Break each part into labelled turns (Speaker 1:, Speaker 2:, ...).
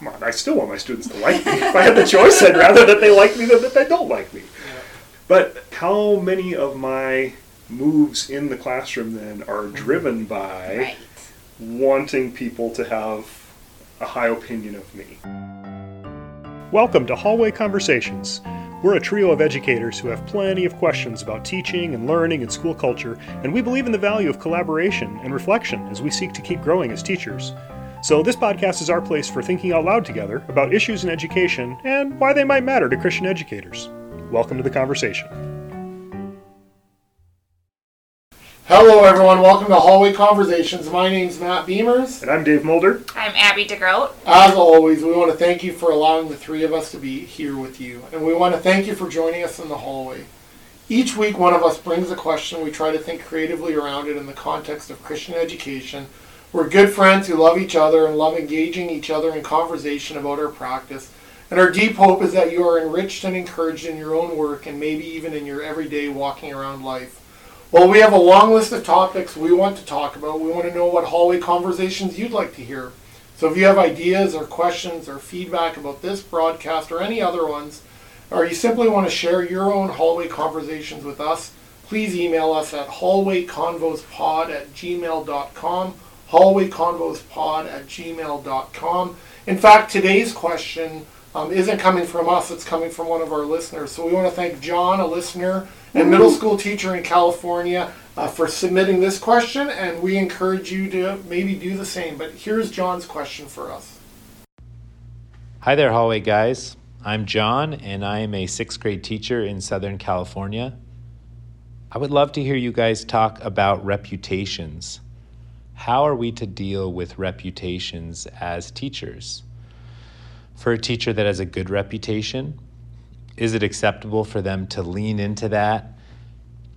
Speaker 1: come on, I still want my students to like me. if I had the choice, I'd rather that they like me than that they don't like me. But how many of my moves in the classroom then are driven by
Speaker 2: Right.
Speaker 1: wanting people to have a high opinion of me? Welcome to Hallway Conversations. We're a trio of educators who have plenty of questions about teaching and learning and school culture, and we believe in the value of collaboration and reflection as we seek to keep growing as teachers. So, this podcast is our place for thinking out loud together about issues in education and why they might matter to Christian educators. Welcome to the conversation.
Speaker 3: Hello, everyone. Welcome to Hallway Conversations. My name's Matt Beimers.
Speaker 1: And I'm Dave Mulder.
Speaker 2: I'm Abby DeGroot.
Speaker 3: As always, we want to thank you for allowing the three of us to be here with you. And we want to thank you for joining us in the hallway. Each week, one of us brings a question. We try to think creatively around it in the context of Christian education. We're good friends who love each other and love engaging each other in conversation about our practice. And our deep hope is that you are enriched and encouraged in your own work and maybe even in your everyday walking around life. Well, we have a long list of topics we want to talk about. We want to know what hallway conversations you'd like to hear. So if you have ideas or questions or feedback about this broadcast or any other ones, or you simply want to share your own hallway conversations with us, please email us at hallwayconvospod at gmail.com, hallwayconvospod at gmail.com. In fact, today's question um, isn't coming from us, it's coming from one of our listeners. So we want to thank John, a listener and middle school teacher in California, uh, for submitting this question, and we encourage you to maybe do the same. But here's John's question for us.
Speaker 4: Hi there, hallway guys. I'm John, and I am a sixth grade teacher in Southern California. I would love to hear you guys talk about reputations. How are we to deal with reputations as teachers? For a teacher that has a good reputation, is it acceptable for them to lean into that,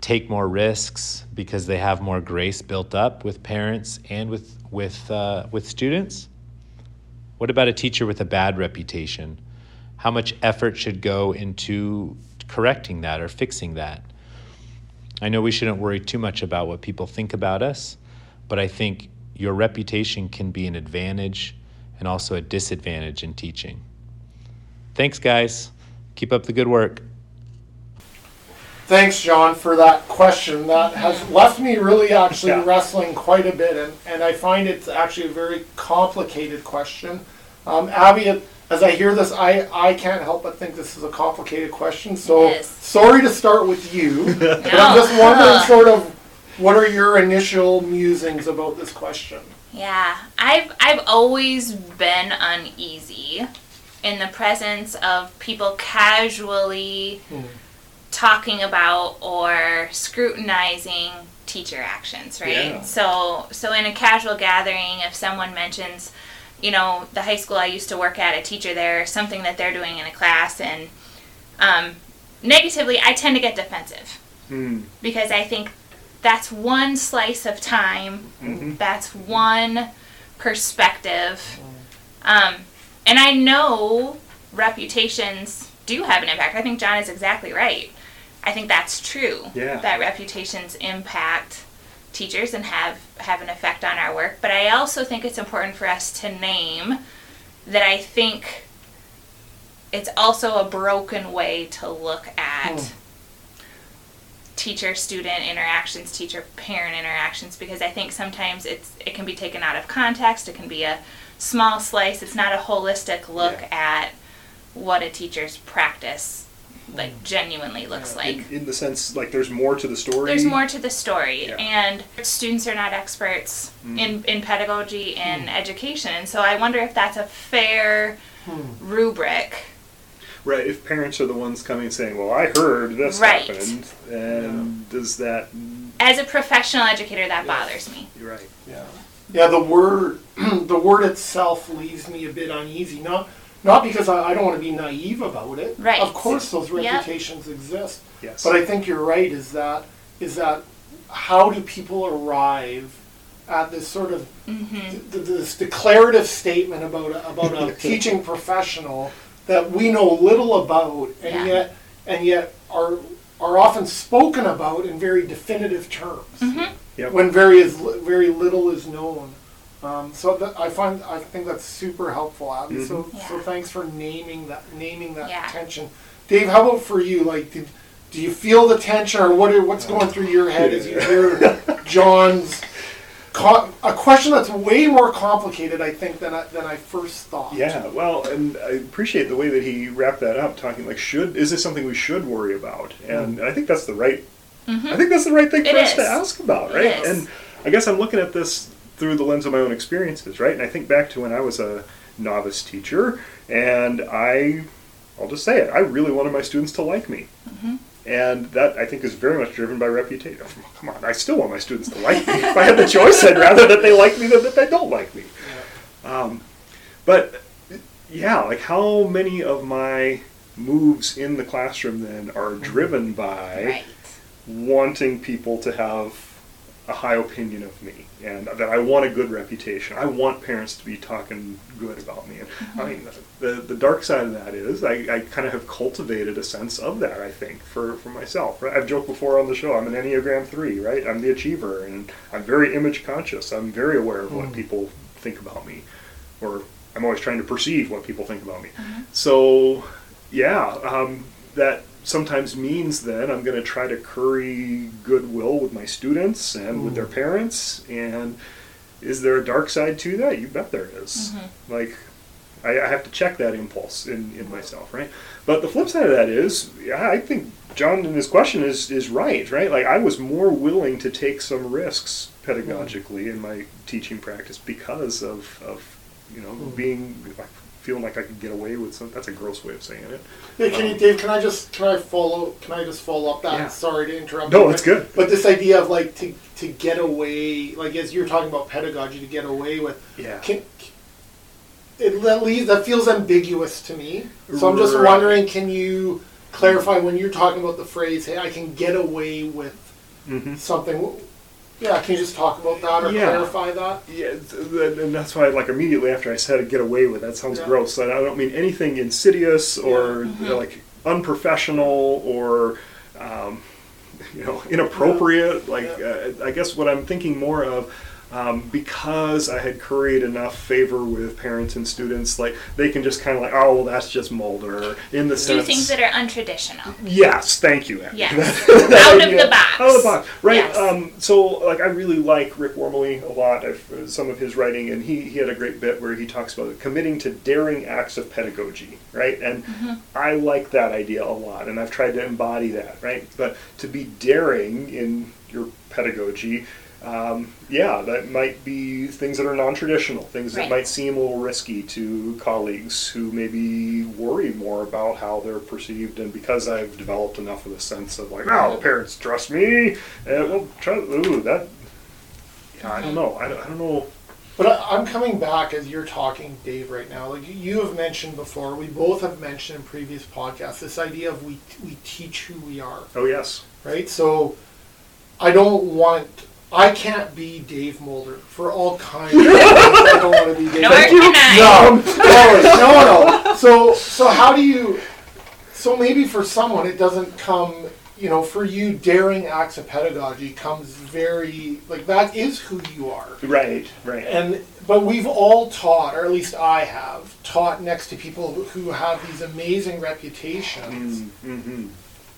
Speaker 4: take more risks because they have more grace built up with parents and with with uh, with students? What about a teacher with a bad reputation? How much effort should go into correcting that or fixing that? I know we shouldn't worry too much about what people think about us, but I think your reputation can be an advantage and also a disadvantage in teaching. Thanks, guys. Keep up the good work.
Speaker 3: Thanks, John, for that question. That has left me really actually
Speaker 1: Yeah.
Speaker 3: wrestling quite a bit, and, and I find it's actually a very complicated question. Um, Abby, as I hear this, I, I can't help but think this is a complicated question. So
Speaker 2: It is.
Speaker 3: sorry to start with you, but I'm just wondering, sort of, what are your initial musings about this question?
Speaker 2: Yeah, I've I've always been uneasy in the presence of people casually talking about or scrutinizing teacher actions, right?
Speaker 1: Yeah.
Speaker 2: So so in a casual gathering if someone mentions, you know, the high school I used to work at, a teacher there, something that they're doing in a class and um, negatively, I tend to get defensive
Speaker 1: Hmm.
Speaker 2: because I think that's one slice of time.
Speaker 1: Mhm.
Speaker 2: That's one perspective. Um, and I know reputations do have an impact. I think John is exactly right. I think that's true.
Speaker 1: Yeah.
Speaker 2: That reputations impact teachers and have have an effect on our work. But I also think it's important for us to name that I think it's also a broken way to look at
Speaker 3: Hmm.
Speaker 2: Teacher student interactions, teacher parent interactions because I think sometimes it's it can be taken out of context. It can be a small slice. It's not a holistic look at what a teacher's practice like mm. genuinely looks like.
Speaker 1: In, in the sense, like, there's more to the story.
Speaker 2: There's more to the story,
Speaker 1: Yeah.
Speaker 2: and students are not experts
Speaker 1: Mm.
Speaker 2: in, in pedagogy and hmm. education. And so I wonder if that's a fair hmm. rubric.
Speaker 1: Right, if parents are the ones coming saying, "Well, I heard this
Speaker 2: Right.
Speaker 1: happened," and does that?
Speaker 2: As a professional educator, that bothers me.
Speaker 1: You're right.
Speaker 3: Yeah. Yeah, the word the word itself leaves me a bit uneasy. Not not because I, I don't want to be naive about it.
Speaker 2: Right.
Speaker 3: Of course those
Speaker 2: Yep.
Speaker 3: reputations exist.
Speaker 1: Yes.
Speaker 3: But I think you're right, is that is that how do people arrive at this sort of
Speaker 2: hmm
Speaker 3: th- this declarative statement about a, about a teaching professional that we know little about and
Speaker 2: Yeah.
Speaker 3: yet and yet are are often spoken about in very definitive terms
Speaker 2: hmm
Speaker 1: Yep.
Speaker 3: when very is very little is known. Um, so that I find I think that's super helpful, Abby. So
Speaker 2: Mhm.
Speaker 3: so
Speaker 2: Yeah.
Speaker 3: thanks for naming that naming that
Speaker 2: Yeah.
Speaker 3: tension. Dave, how about for you? Like, did, do you feel the tension, or what? Are, what's going through your head as you hear John's co- a question that's way more complicated, I think, than I, than I first thought.
Speaker 1: Yeah, well, and I appreciate the way that he wrapped that up, talking like, should is this something we should worry about? And I think that's the right. I think that's the right thing for
Speaker 2: Mm-hmm. It
Speaker 1: us to ask about, right?
Speaker 2: is.
Speaker 1: And I guess I'm looking at this through the lens of my own experiences, right? And I think back to when I was a novice teacher, and I, I'll just say it, I really wanted my students to like me.
Speaker 2: Mm-hmm.
Speaker 1: And that I think is very much driven by reputation. Come on, I still want my students to like me. if I had the choice, I'd rather that they like me than that they don't like me. Um, but yeah, like how many of my moves in the classroom then are driven by
Speaker 2: Right.
Speaker 1: wanting people to have a high opinion of me and that I want a good reputation. I want parents to be talking good about me. And I mean, mm-hmm. the, the dark side of that is I, I kind of have cultivated a sense of that, I think, for, for myself. Right? I've joked before on the show, I'm an Enneagram 3, right? I'm the achiever and I'm very image conscious. I'm very aware of what mm. people think about me or I'm always trying to perceive what people think about me. Mm-hmm. So, yeah, um, that sometimes means then I'm going to try to curry goodwill with my students and with their parents. And is there a dark side to that? You bet there is. Mm-hmm. Like, I, I have to check that impulse in, in myself, right? But the flip side of that is, yeah, I think John in his question is, is right, right? Like, I was more willing to take some risks pedagogically in my teaching practice because of, of you know, mm. being like, feeling like I could get away with some. That's a gross way of saying it.
Speaker 3: Hey, can you,
Speaker 1: Um,
Speaker 3: Dave? Can I just can I follow? Can I just follow up that?
Speaker 1: Yeah.
Speaker 3: Sorry to interrupt.
Speaker 1: No,
Speaker 3: you,
Speaker 1: it's
Speaker 3: but-
Speaker 1: good.
Speaker 3: But this idea of like to to get away, like as you're talking about pedagogy, to get away with,
Speaker 1: Yeah.
Speaker 3: can, it that leaves that feels ambiguous to me. So I'm just
Speaker 1: Right.
Speaker 3: wondering, can you clarify when you're talking about the phrase, "Hey, I can get away with
Speaker 1: Mm-hmm.
Speaker 3: something"? Yeah, can you just talk about that or
Speaker 1: Yeah.
Speaker 3: clarify that?
Speaker 1: Yeah, th- th- and that's why, like, immediately after I said "get away with," that sounds
Speaker 3: Yeah.
Speaker 1: gross. I don't mean anything insidious or you know, like unprofessional or um, you know inappropriate. Like, uh, I guess what I'm thinking more of. Um, because I had curried enough favor with parents and students, like they can just kind of like, oh, well, that's just Mulder in the
Speaker 2: Do
Speaker 1: sense.
Speaker 2: things that are untraditional.
Speaker 1: Yes, thank you. Abby.
Speaker 2: Yes.
Speaker 1: That
Speaker 2: Out of
Speaker 1: idea-
Speaker 2: the box.
Speaker 1: Out of the box, right?
Speaker 2: Yes.
Speaker 1: Um, so, like, I really like Rick Wormeli a lot. I've some of his writing, and he he had a great bit where he talks about committing to daring acts of pedagogy, right? And
Speaker 2: Mm-hmm.
Speaker 1: I like that idea a lot, and I've tried to embody that, right? But to be daring in your pedagogy. Um, yeah, that might be things that are non-traditional, things that might seem a little risky to colleagues who maybe worry more about how they're perceived. And because I've developed enough of a sense of like, oh, parents trust me, uh, well, trust, ooh, that, yeah, I don't know, I don't, I don't know.
Speaker 3: But I, I'm coming back as you're talking, Dave, right now. Like you have mentioned before, we both have mentioned in previous podcasts this idea of we we teach who we are,
Speaker 1: Oh yes,
Speaker 3: right? So I don't want. I can't be Dave Mulder for all kinds of reasons. I don't want to be Dave.
Speaker 2: Nor can
Speaker 3: No, no, no, no. So, so how do you? So maybe for someone it doesn't come. You know, for you, daring acts of pedagogy comes very like that is who you are.
Speaker 1: right, right.
Speaker 3: And but we've all taught, or at least I have taught next to people who have these amazing reputations,
Speaker 1: mm-hmm.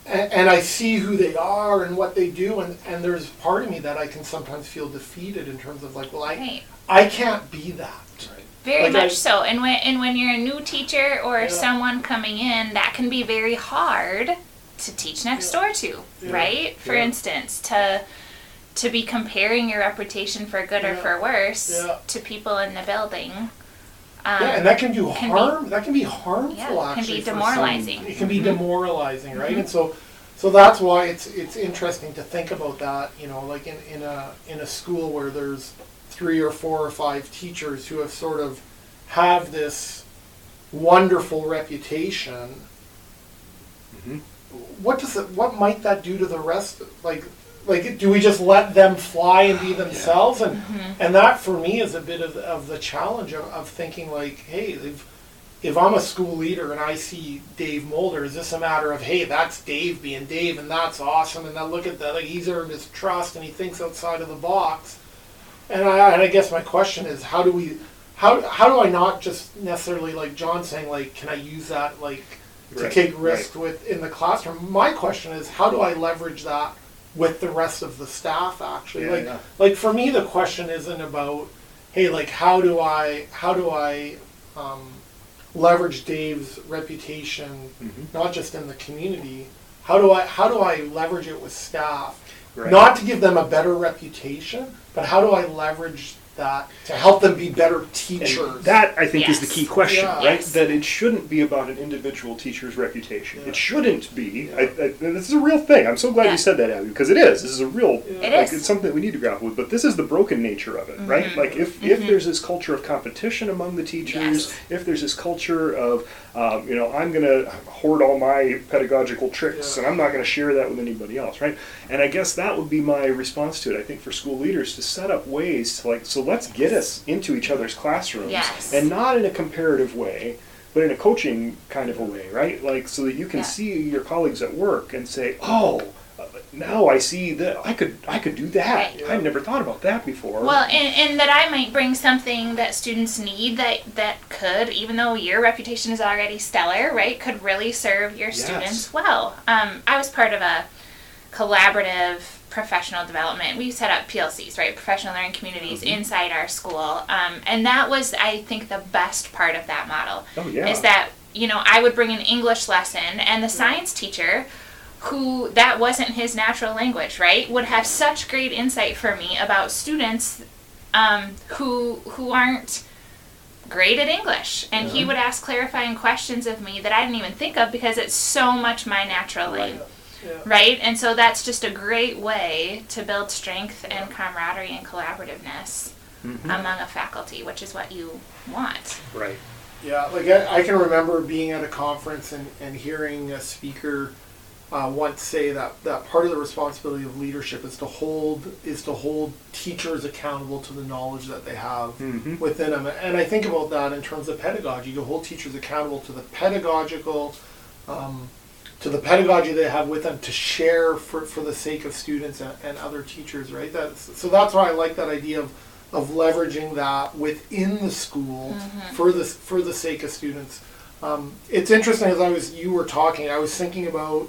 Speaker 3: And, and I see who they are and what they do, and, and there's part of me that I can sometimes feel defeated in terms of like, well, I
Speaker 2: Right.
Speaker 3: I can't be that.
Speaker 2: Very
Speaker 3: Like
Speaker 2: much
Speaker 3: I-
Speaker 2: so. And when and when you're a new teacher or
Speaker 3: Yeah.
Speaker 2: someone coming in, that can be very hard to teach next door to,
Speaker 3: Yeah.
Speaker 2: right? For
Speaker 3: Yeah.
Speaker 2: instance, to to be comparing your reputation for good or for worse
Speaker 3: Yeah.
Speaker 2: to people in the building. Um,
Speaker 3: yeah, and that can do
Speaker 2: can be-
Speaker 3: harm. that can be harmful.
Speaker 2: Yeah, it can be
Speaker 3: for some-
Speaker 2: demoralizing.
Speaker 3: It can be
Speaker 2: Mhm.
Speaker 3: demoralizing, right? And so, so that's why it's it's interesting to think about that. You know, like in, in a in a school where there's three or four or five teachers who have sort of have this wonderful reputation.
Speaker 1: Mhm.
Speaker 3: What does it? What might that do to the rest? Like, like do we just let them fly and be ah, themselves? And mm-hmm. and that for me is a bit of, of the challenge of, of thinking like, hey, if if I'm a school leader and I see Dave Mulder, is this a matter of hey, that's Dave being Dave and that's awesome, and now look at that, like he's earned his trust and he thinks outside of the box, and I, and I guess my question is, how do we, how, how do I not just necessarily like John saying like, can I use that like to
Speaker 1: Right,
Speaker 3: take risk with in the classroom? My question is, how do I leverage that with the rest of the staff? Actually,
Speaker 1: Yeah,
Speaker 3: like
Speaker 1: yeah.
Speaker 3: like for me, the question isn't about, hey, like how do I how do I um, leverage Dave's reputation,
Speaker 1: Mhm.
Speaker 3: not just in the community. How do I how do I leverage it with staff?
Speaker 1: Right.
Speaker 3: Not to give them a better reputation, but how do I leverage that to help them be better
Speaker 1: And
Speaker 3: teachers?
Speaker 1: that I think is the key question,
Speaker 3: Yeah.
Speaker 1: right?
Speaker 2: Yes.
Speaker 1: That it shouldn't be about an individual teacher's reputation.
Speaker 3: Yeah.
Speaker 1: It shouldn't be. I, I, this is a real thing. I'm so glad
Speaker 2: Yeah.
Speaker 1: you said that, Abby, because it is. This is a real.
Speaker 3: It
Speaker 1: like,
Speaker 2: is.
Speaker 1: It's something that we need to grapple with. But this is the broken nature of it, right? Mm-hmm. Like if if mm-hmm. there's this culture of competition among the teachers,
Speaker 2: Yes.
Speaker 1: if there's this culture of um, you know I'm gonna hoard all my pedagogical tricks
Speaker 3: Yeah.
Speaker 1: and I'm not gonna share that with anybody else, right? And I guess that would be my response to it. I think for school leaders to set up ways to like so let's get us into each other's classrooms
Speaker 2: Yes.
Speaker 1: and not in a comparative way but in a coaching kind of a way right like so that you can
Speaker 2: Yeah.
Speaker 1: see your colleagues at work and say oh now i see that i could i could do that
Speaker 2: Right.
Speaker 1: i'd never thought about that before
Speaker 2: Well, and, and that I might bring something that students need that that could, even though your reputation is already stellar, right, could really serve your
Speaker 1: Yes.
Speaker 2: students well. Um, I was part of a collaborative professional development. We set up PLCs, right, professional learning communities
Speaker 1: Mm-hmm.
Speaker 2: inside our school, um, and that was, I think, the best part of that model.
Speaker 1: Oh, yeah.
Speaker 2: Is that you know I would bring an English lesson, and the science teacher who that wasn't his natural language, right, would have such great insight for me about students um, who who aren't great at English, and he would ask clarifying questions of me that I didn't even think of because it's so much my natural lane,
Speaker 3: Yeah.
Speaker 2: right? And so that's just a great way to build strength and camaraderie and collaborativeness among a faculty, which is what you want.
Speaker 1: right
Speaker 3: Yeah, like I, I can remember being at a conference and, and hearing a speaker uh, once say that, that part of the responsibility of leadership is to hold is to hold teachers accountable to the knowledge that they have
Speaker 1: Mhm.
Speaker 3: within them. And I think about that in terms of pedagogy. You hold teachers accountable to the pedagogical um, to the pedagogy they have with them to share for, for the sake of students and, and other teachers, right? That's, so that's why I like that idea of, of leveraging that within the school for the for the sake of students. Um, it's interesting as I was you were talking, I was thinking about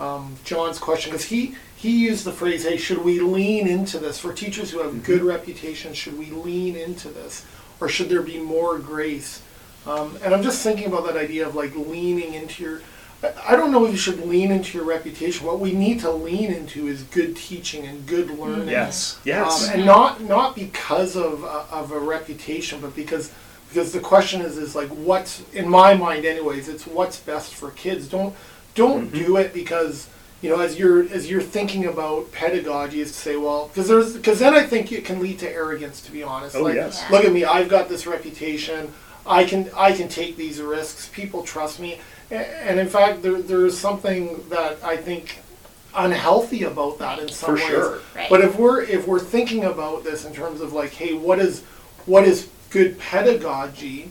Speaker 3: um, John's question because he he used the phrase, "Hey, should we lean into this for teachers who have good reputations? Should we lean into this, or should there be more grace?" Um, and I'm just thinking about that idea of like leaning into your. I- I don't know if you should lean into your reputation. What we need to lean into is good teaching and good learning.
Speaker 1: yes yes
Speaker 3: Um, and not not because of uh, of a reputation, but because because the question is is like what's in my mind, anyways. It's what's best for kids. Don't don't
Speaker 1: Mm-hmm.
Speaker 3: do it because you know as you're as you're thinking about pedagogy is to say well because there's because then I think it can lead to arrogance. To be honest,
Speaker 1: Oh,
Speaker 3: like
Speaker 1: yes.
Speaker 3: look at me, I've got this reputation. I can I can take these risks. People trust me, and in fact, there there is something that I think unhealthy about that in some
Speaker 1: For
Speaker 3: ways.
Speaker 1: sure.
Speaker 2: Right.
Speaker 3: But if we're if we're thinking about this in terms of like, hey, what is what is good pedagogy?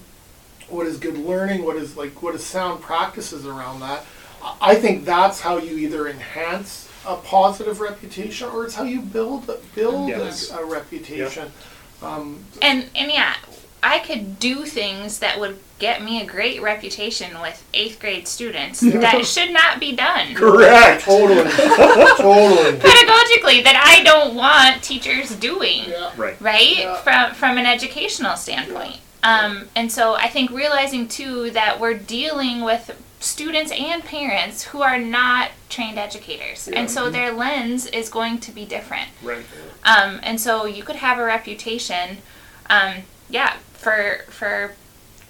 Speaker 3: What is good learning? What is like what is sound practices around that? I- I think that's how you either enhance a positive reputation or it's how you build build
Speaker 1: Yes.
Speaker 3: a, a reputation. Um,
Speaker 2: And and yeah, I could do things that would get me a great reputation with eighth grade students that should not be done.
Speaker 1: correct
Speaker 3: totally, totally.
Speaker 2: Pedagogically, that I don't want teachers doing.
Speaker 3: Yeah.
Speaker 1: right
Speaker 2: right
Speaker 3: Yeah.
Speaker 2: from from an educational standpoint um, and so i think realizing too that we're dealing with students and parents who are not trained educators and so their lens is going to be different
Speaker 1: right
Speaker 2: um, and so you could have a reputation um, yeah for for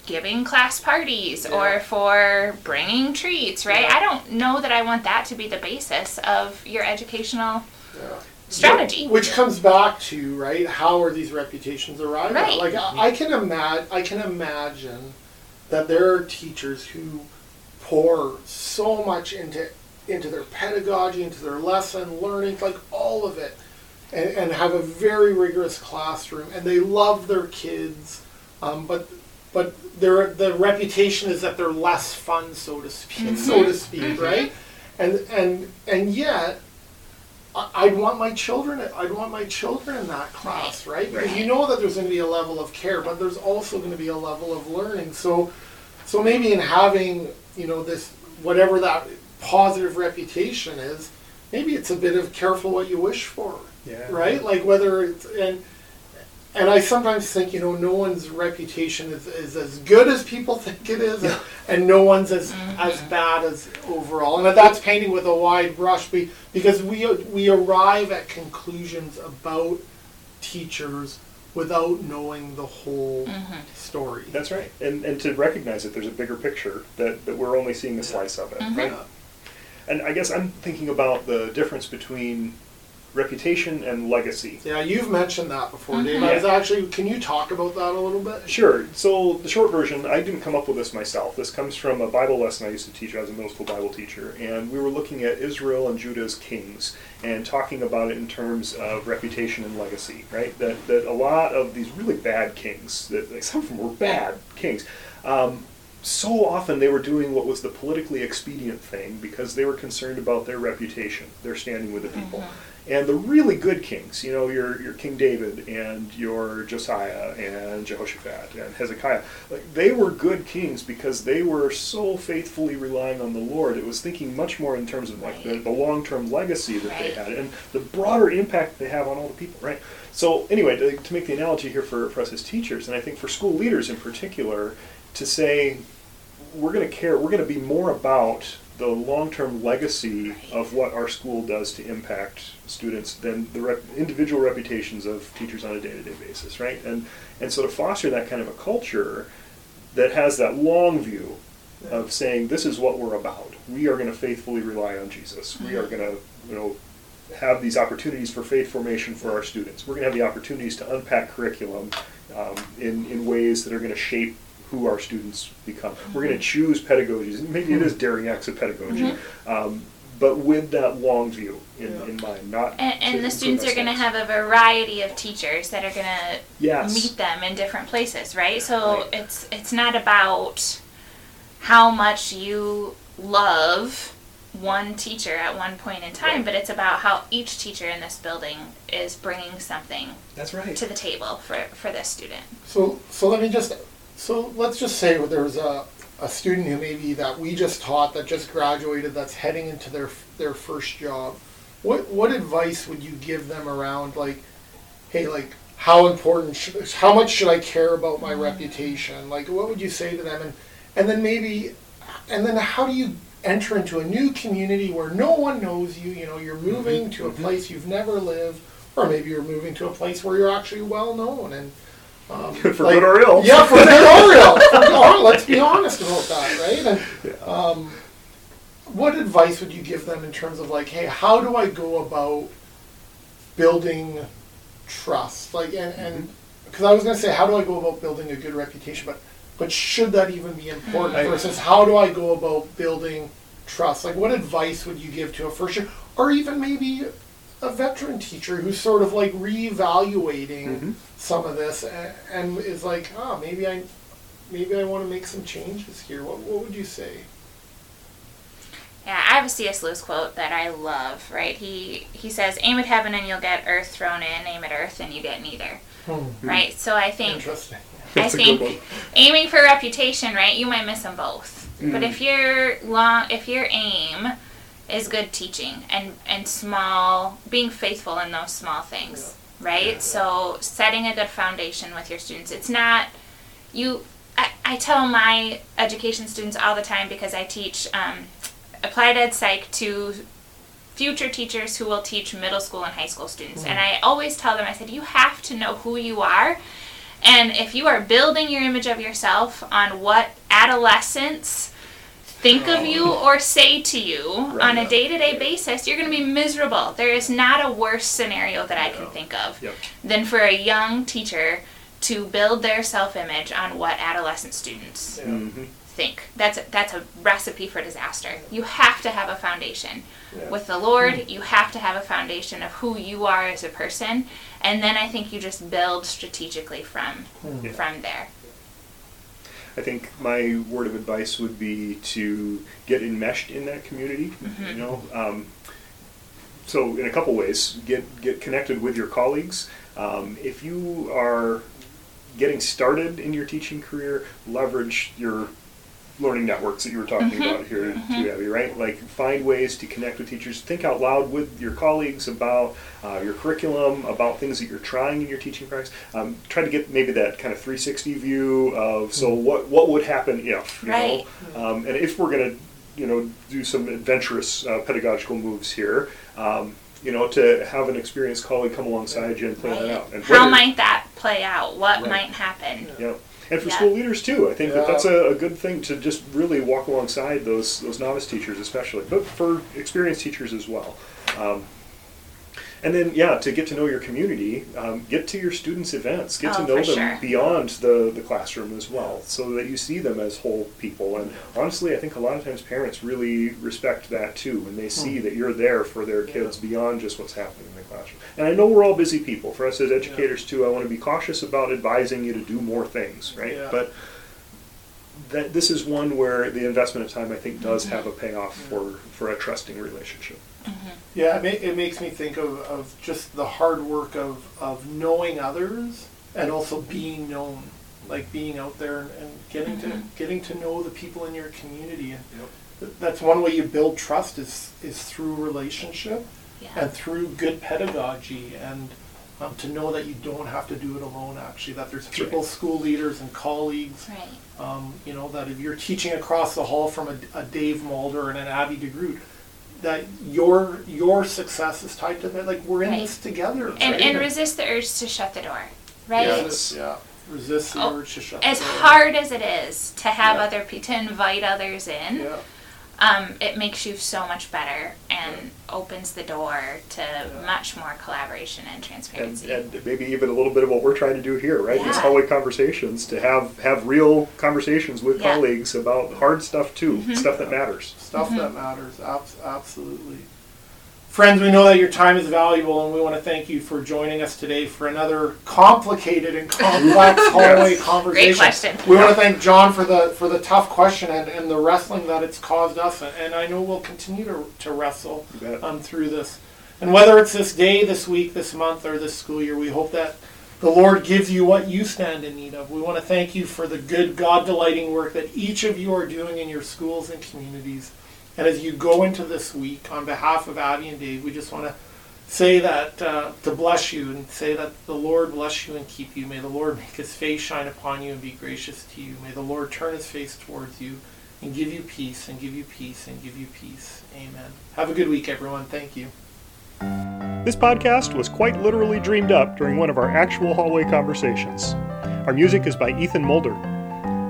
Speaker 2: giving class parties
Speaker 3: Yeah.
Speaker 2: or for bringing treats right
Speaker 3: Yeah.
Speaker 2: i don't know that i want that to be the basis of your educational
Speaker 3: Yeah.
Speaker 2: strategy
Speaker 3: Which comes back to right, how are these reputations arrived at?
Speaker 2: Right.
Speaker 3: Like I, I can imagine, I can imagine that there are teachers who pour so much into into their pedagogy, into their lesson learning, like all of it, and, and have a very rigorous classroom, and they love their kids, um, but but their the reputation is that they're less fun, so to speak, so to speak, right? And and and yet I- I'd want my children. I'd want my children in that class, right? Because you know that there's going to be a level of care, but there's also going to be a level of learning. So, so maybe in having you know this whatever that positive reputation is, maybe it's a bit of careful what you wish for,
Speaker 1: Yeah.
Speaker 3: right? Like whether it's and and I sometimes think you know no one's reputation is, is as good as people think it is, and, and no one's as mm-hmm. as bad as overall. And that's painting with a wide brush, be, because we we arrive at conclusions about teachers without knowing the whole mm-hmm. story.
Speaker 1: That's right. And and to recognize that there's a bigger picture that, that we're only seeing a slice of it, mm-hmm. right? And I guess I'm thinking about the difference between reputation and legacy.
Speaker 3: Yeah, you've mentioned that before, Dave. I was
Speaker 1: Yeah.
Speaker 3: actually. Can you talk about that a little bit?
Speaker 1: Sure. So the short version, I didn't come up with this myself. This comes from a Bible lesson I used to teach. I was a middle school Bible teacher, and we were looking at Israel and Judah's kings and talking about it in terms of reputation and legacy. Right. That that a lot of these really bad kings, that like, some of them were bad kings. Um, so often they were doing what was the politically expedient thing because they were concerned about their reputation, their standing with the people. Mm-hmm. And the really good kings, you know, your your King David and your Josiah and Jehoshaphat and Hezekiah, like they were good kings because they were so faithfully relying on the Lord. It was thinking much more in terms of like the, the long term legacy that they had and the broader impact they have on all the people, right? So anyway, to, to make the analogy here for, for us as teachers, and I think for school leaders in particular, to say we're going to care, we're going to be more about the long-term legacy of what our school does to impact students than the rep- individual reputations of teachers on a day-to-day basis, right? And and so to foster that kind of a culture that has that long view of saying this is what we're about. We are going to faithfully rely on Jesus. We are going to, you know, have these opportunities for faith formation for our students. We're going to have the opportunities to unpack curriculum um, in, in ways that are going to shape who our students become. We're going to choose pedagogies. Maybe it is daring acts of pedagogy, um, but with that long view in,
Speaker 3: Yeah.
Speaker 1: in mind. Not
Speaker 2: And, and the students are going to have a variety of teachers that are going to
Speaker 1: Yes.
Speaker 2: meet them in different places, right? So
Speaker 1: Right.
Speaker 2: it's it's not about how much you love one teacher at one point in time,
Speaker 1: Right.
Speaker 2: but it's about how each teacher in this building is bringing something
Speaker 1: That's right.
Speaker 2: to the table for for this student.
Speaker 3: So, so let me just, so let's just say there's a, a student who maybe that we just taught that just graduated that's heading into their their first job. What what advice would you give them around like, hey, like how important, should, how much should I care about my mm-hmm. reputation? Like, what would you say to them? And and then maybe, and then how do you enter into a new community where no one knows you? You know, you're mm-hmm. moving to a mm-hmm. place you've never lived, or maybe you're moving to a place where you're actually well known and. Um,
Speaker 1: For good or ill.
Speaker 3: Yeah, for good or ill. For Let's be honest about that, right? And, um, what advice would you give them in terms of like, hey, how do I go about building trust? Like, and and because I was gonna say, how do I go about building a good reputation, but but should that even be important
Speaker 1: I-
Speaker 3: versus how do I go about building trust? Like, what advice would you give to a first year, or even maybe a veteran teacher who's sort of like reevaluating
Speaker 1: Mhm.
Speaker 3: some of this and, and is like, oh, maybe I, maybe I want to make some changes here. What, what would you say?
Speaker 2: Yeah, I have a C.S. Lewis quote that I love. Right, he he says, "Aim at heaven and you'll get earth thrown in. Aim at earth and you get neither." Hmm. Right. So I think I
Speaker 1: That's
Speaker 2: think aiming for reputation, right? You might miss them both. But if your long, if your aim is good teaching and and small, being faithful in those small things, right? So setting a good foundation with your students. It's not you. I, I tell my education students all the time because I teach um, applied ed psych to future teachers who will teach middle school and high school students. And I always tell them, I said, you have to know who you are. And if you are building your image of yourself on what adolescents think of you or say to you on a day to day basis, you're going to be miserable. There is not a worse scenario that I can think of
Speaker 1: Yep.
Speaker 2: than for a young teacher to build their self image on what adolescent students
Speaker 1: Mhm.
Speaker 2: think. That's a, that's a recipe for disaster. You have to have a foundation.
Speaker 3: Yeah.
Speaker 2: With the Lord, you have to have a foundation of who you are as a person, and then I think you just build strategically from
Speaker 1: Yeah.
Speaker 2: from there.
Speaker 1: I think my word of advice would be to get enmeshed in that community. You know, um, so in a couple ways, get get connected with your colleagues. Um, if you are getting started in your teaching career, leverage your learning networks that you were talking
Speaker 2: Mm-hmm.
Speaker 1: about here too, Abby, right? Like find ways to connect with teachers. Think out loud with your colleagues about uh, your curriculum, about things that you're trying in your teaching practice. Um, try to get maybe that kind of 360 view of so what what would happen if, you
Speaker 2: Right.
Speaker 1: know, um, and if we're going to, you know, do some adventurous uh, pedagogical moves here. Um, you know, to have an experienced colleague come alongside you and plan that out. And
Speaker 2: How
Speaker 1: whether-
Speaker 2: might that play out? What
Speaker 1: Right.
Speaker 2: might happen?
Speaker 1: yeah. And for
Speaker 2: Yeah.
Speaker 1: school leaders too, I think that that's a, a good thing to just really walk alongside those those novice teachers, especially, but for experienced teachers as well. Um, and then, yeah, to get to know your community, um, get to your students' events, get to
Speaker 2: Oh,
Speaker 1: know them
Speaker 2: sure.
Speaker 1: beyond the, the classroom as well, so that you see them as whole people. And honestly, I think a lot of times parents really respect that too when they see
Speaker 3: Hmm.
Speaker 1: that you're there for their kids beyond just what's happening in the classroom. And I know we're all busy people. For us as educators too, I want to be cautious about advising you to do more things, right?
Speaker 3: Yeah.
Speaker 1: But that this is one where the investment of time I think does have a payoff for for a trusting relationship.
Speaker 3: Yeah, it, ma- it makes me think of, of just the hard work of, of knowing others and also being known, like being out there and, and getting to getting to know the people in your community. And th- that's one way you build trust is is through relationship
Speaker 2: Yeah.
Speaker 3: and through good pedagogy and um, to know that you don't have to do it alone. Actually, that there's
Speaker 1: That's right.
Speaker 3: people, school leaders and colleagues
Speaker 2: Right.
Speaker 3: um, you know, that if you're teaching across the hall from a, a Dave Mulder and an Abby DeGroot, that your your success is tied to that. Like we're in
Speaker 2: Right.
Speaker 3: this together.
Speaker 2: And
Speaker 3: right?
Speaker 2: and resist the urge to shut the door. Right.
Speaker 1: Yes.
Speaker 3: Yeah. Resist the
Speaker 2: Oh,
Speaker 3: urge to shut.
Speaker 2: As
Speaker 3: the door.
Speaker 2: hard as it is to have
Speaker 3: Yeah.
Speaker 2: other people to invite others in,
Speaker 3: Yeah.
Speaker 2: Um, it makes you so much better and opens the door to much more collaboration and
Speaker 1: And,
Speaker 2: transparency.
Speaker 1: and maybe even a little bit of what we're trying to do here, right? These hallway conversations to have have real conversations with
Speaker 2: Yeah. Mm-hmm.
Speaker 1: colleagues about hard stuff too, stuff that matters.
Speaker 3: Stuff that matters. Abs- absolutely. Friends, we know that your time is valuable, and we want to thank you for joining us today for another complicated and complex hallway conversation.
Speaker 2: Great question.
Speaker 3: We want to thank John for the for the tough question and, and the wrestling that it's caused us, and, and I know we'll continue to, to wrestle um, through this. And whether it's this day, this week, this month, or this school year, we hope that the Lord gives you what you stand in need of. We want to thank you for the good, God delighting work that each of you are doing in your schools and communities. And as you go into this week, on behalf of Abby and Dave, we just want to say that uh, to bless you and say that the Lord bless you and keep you. May the Lord make his face shine upon you and be gracious to you. May the Lord turn his face towards you and give you peace and give you peace and give you peace. Amen. Have a good week, everyone. Thank you.
Speaker 1: This podcast was quite literally dreamed up during one of our actual hallway conversations. Our music is by Ethan Mulder.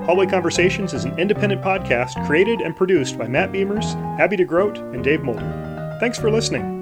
Speaker 1: Hallway Conversations is an independent podcast created and produced by Matt Beimers, Abby DeGroot, and Dave Mulder. Thanks for listening.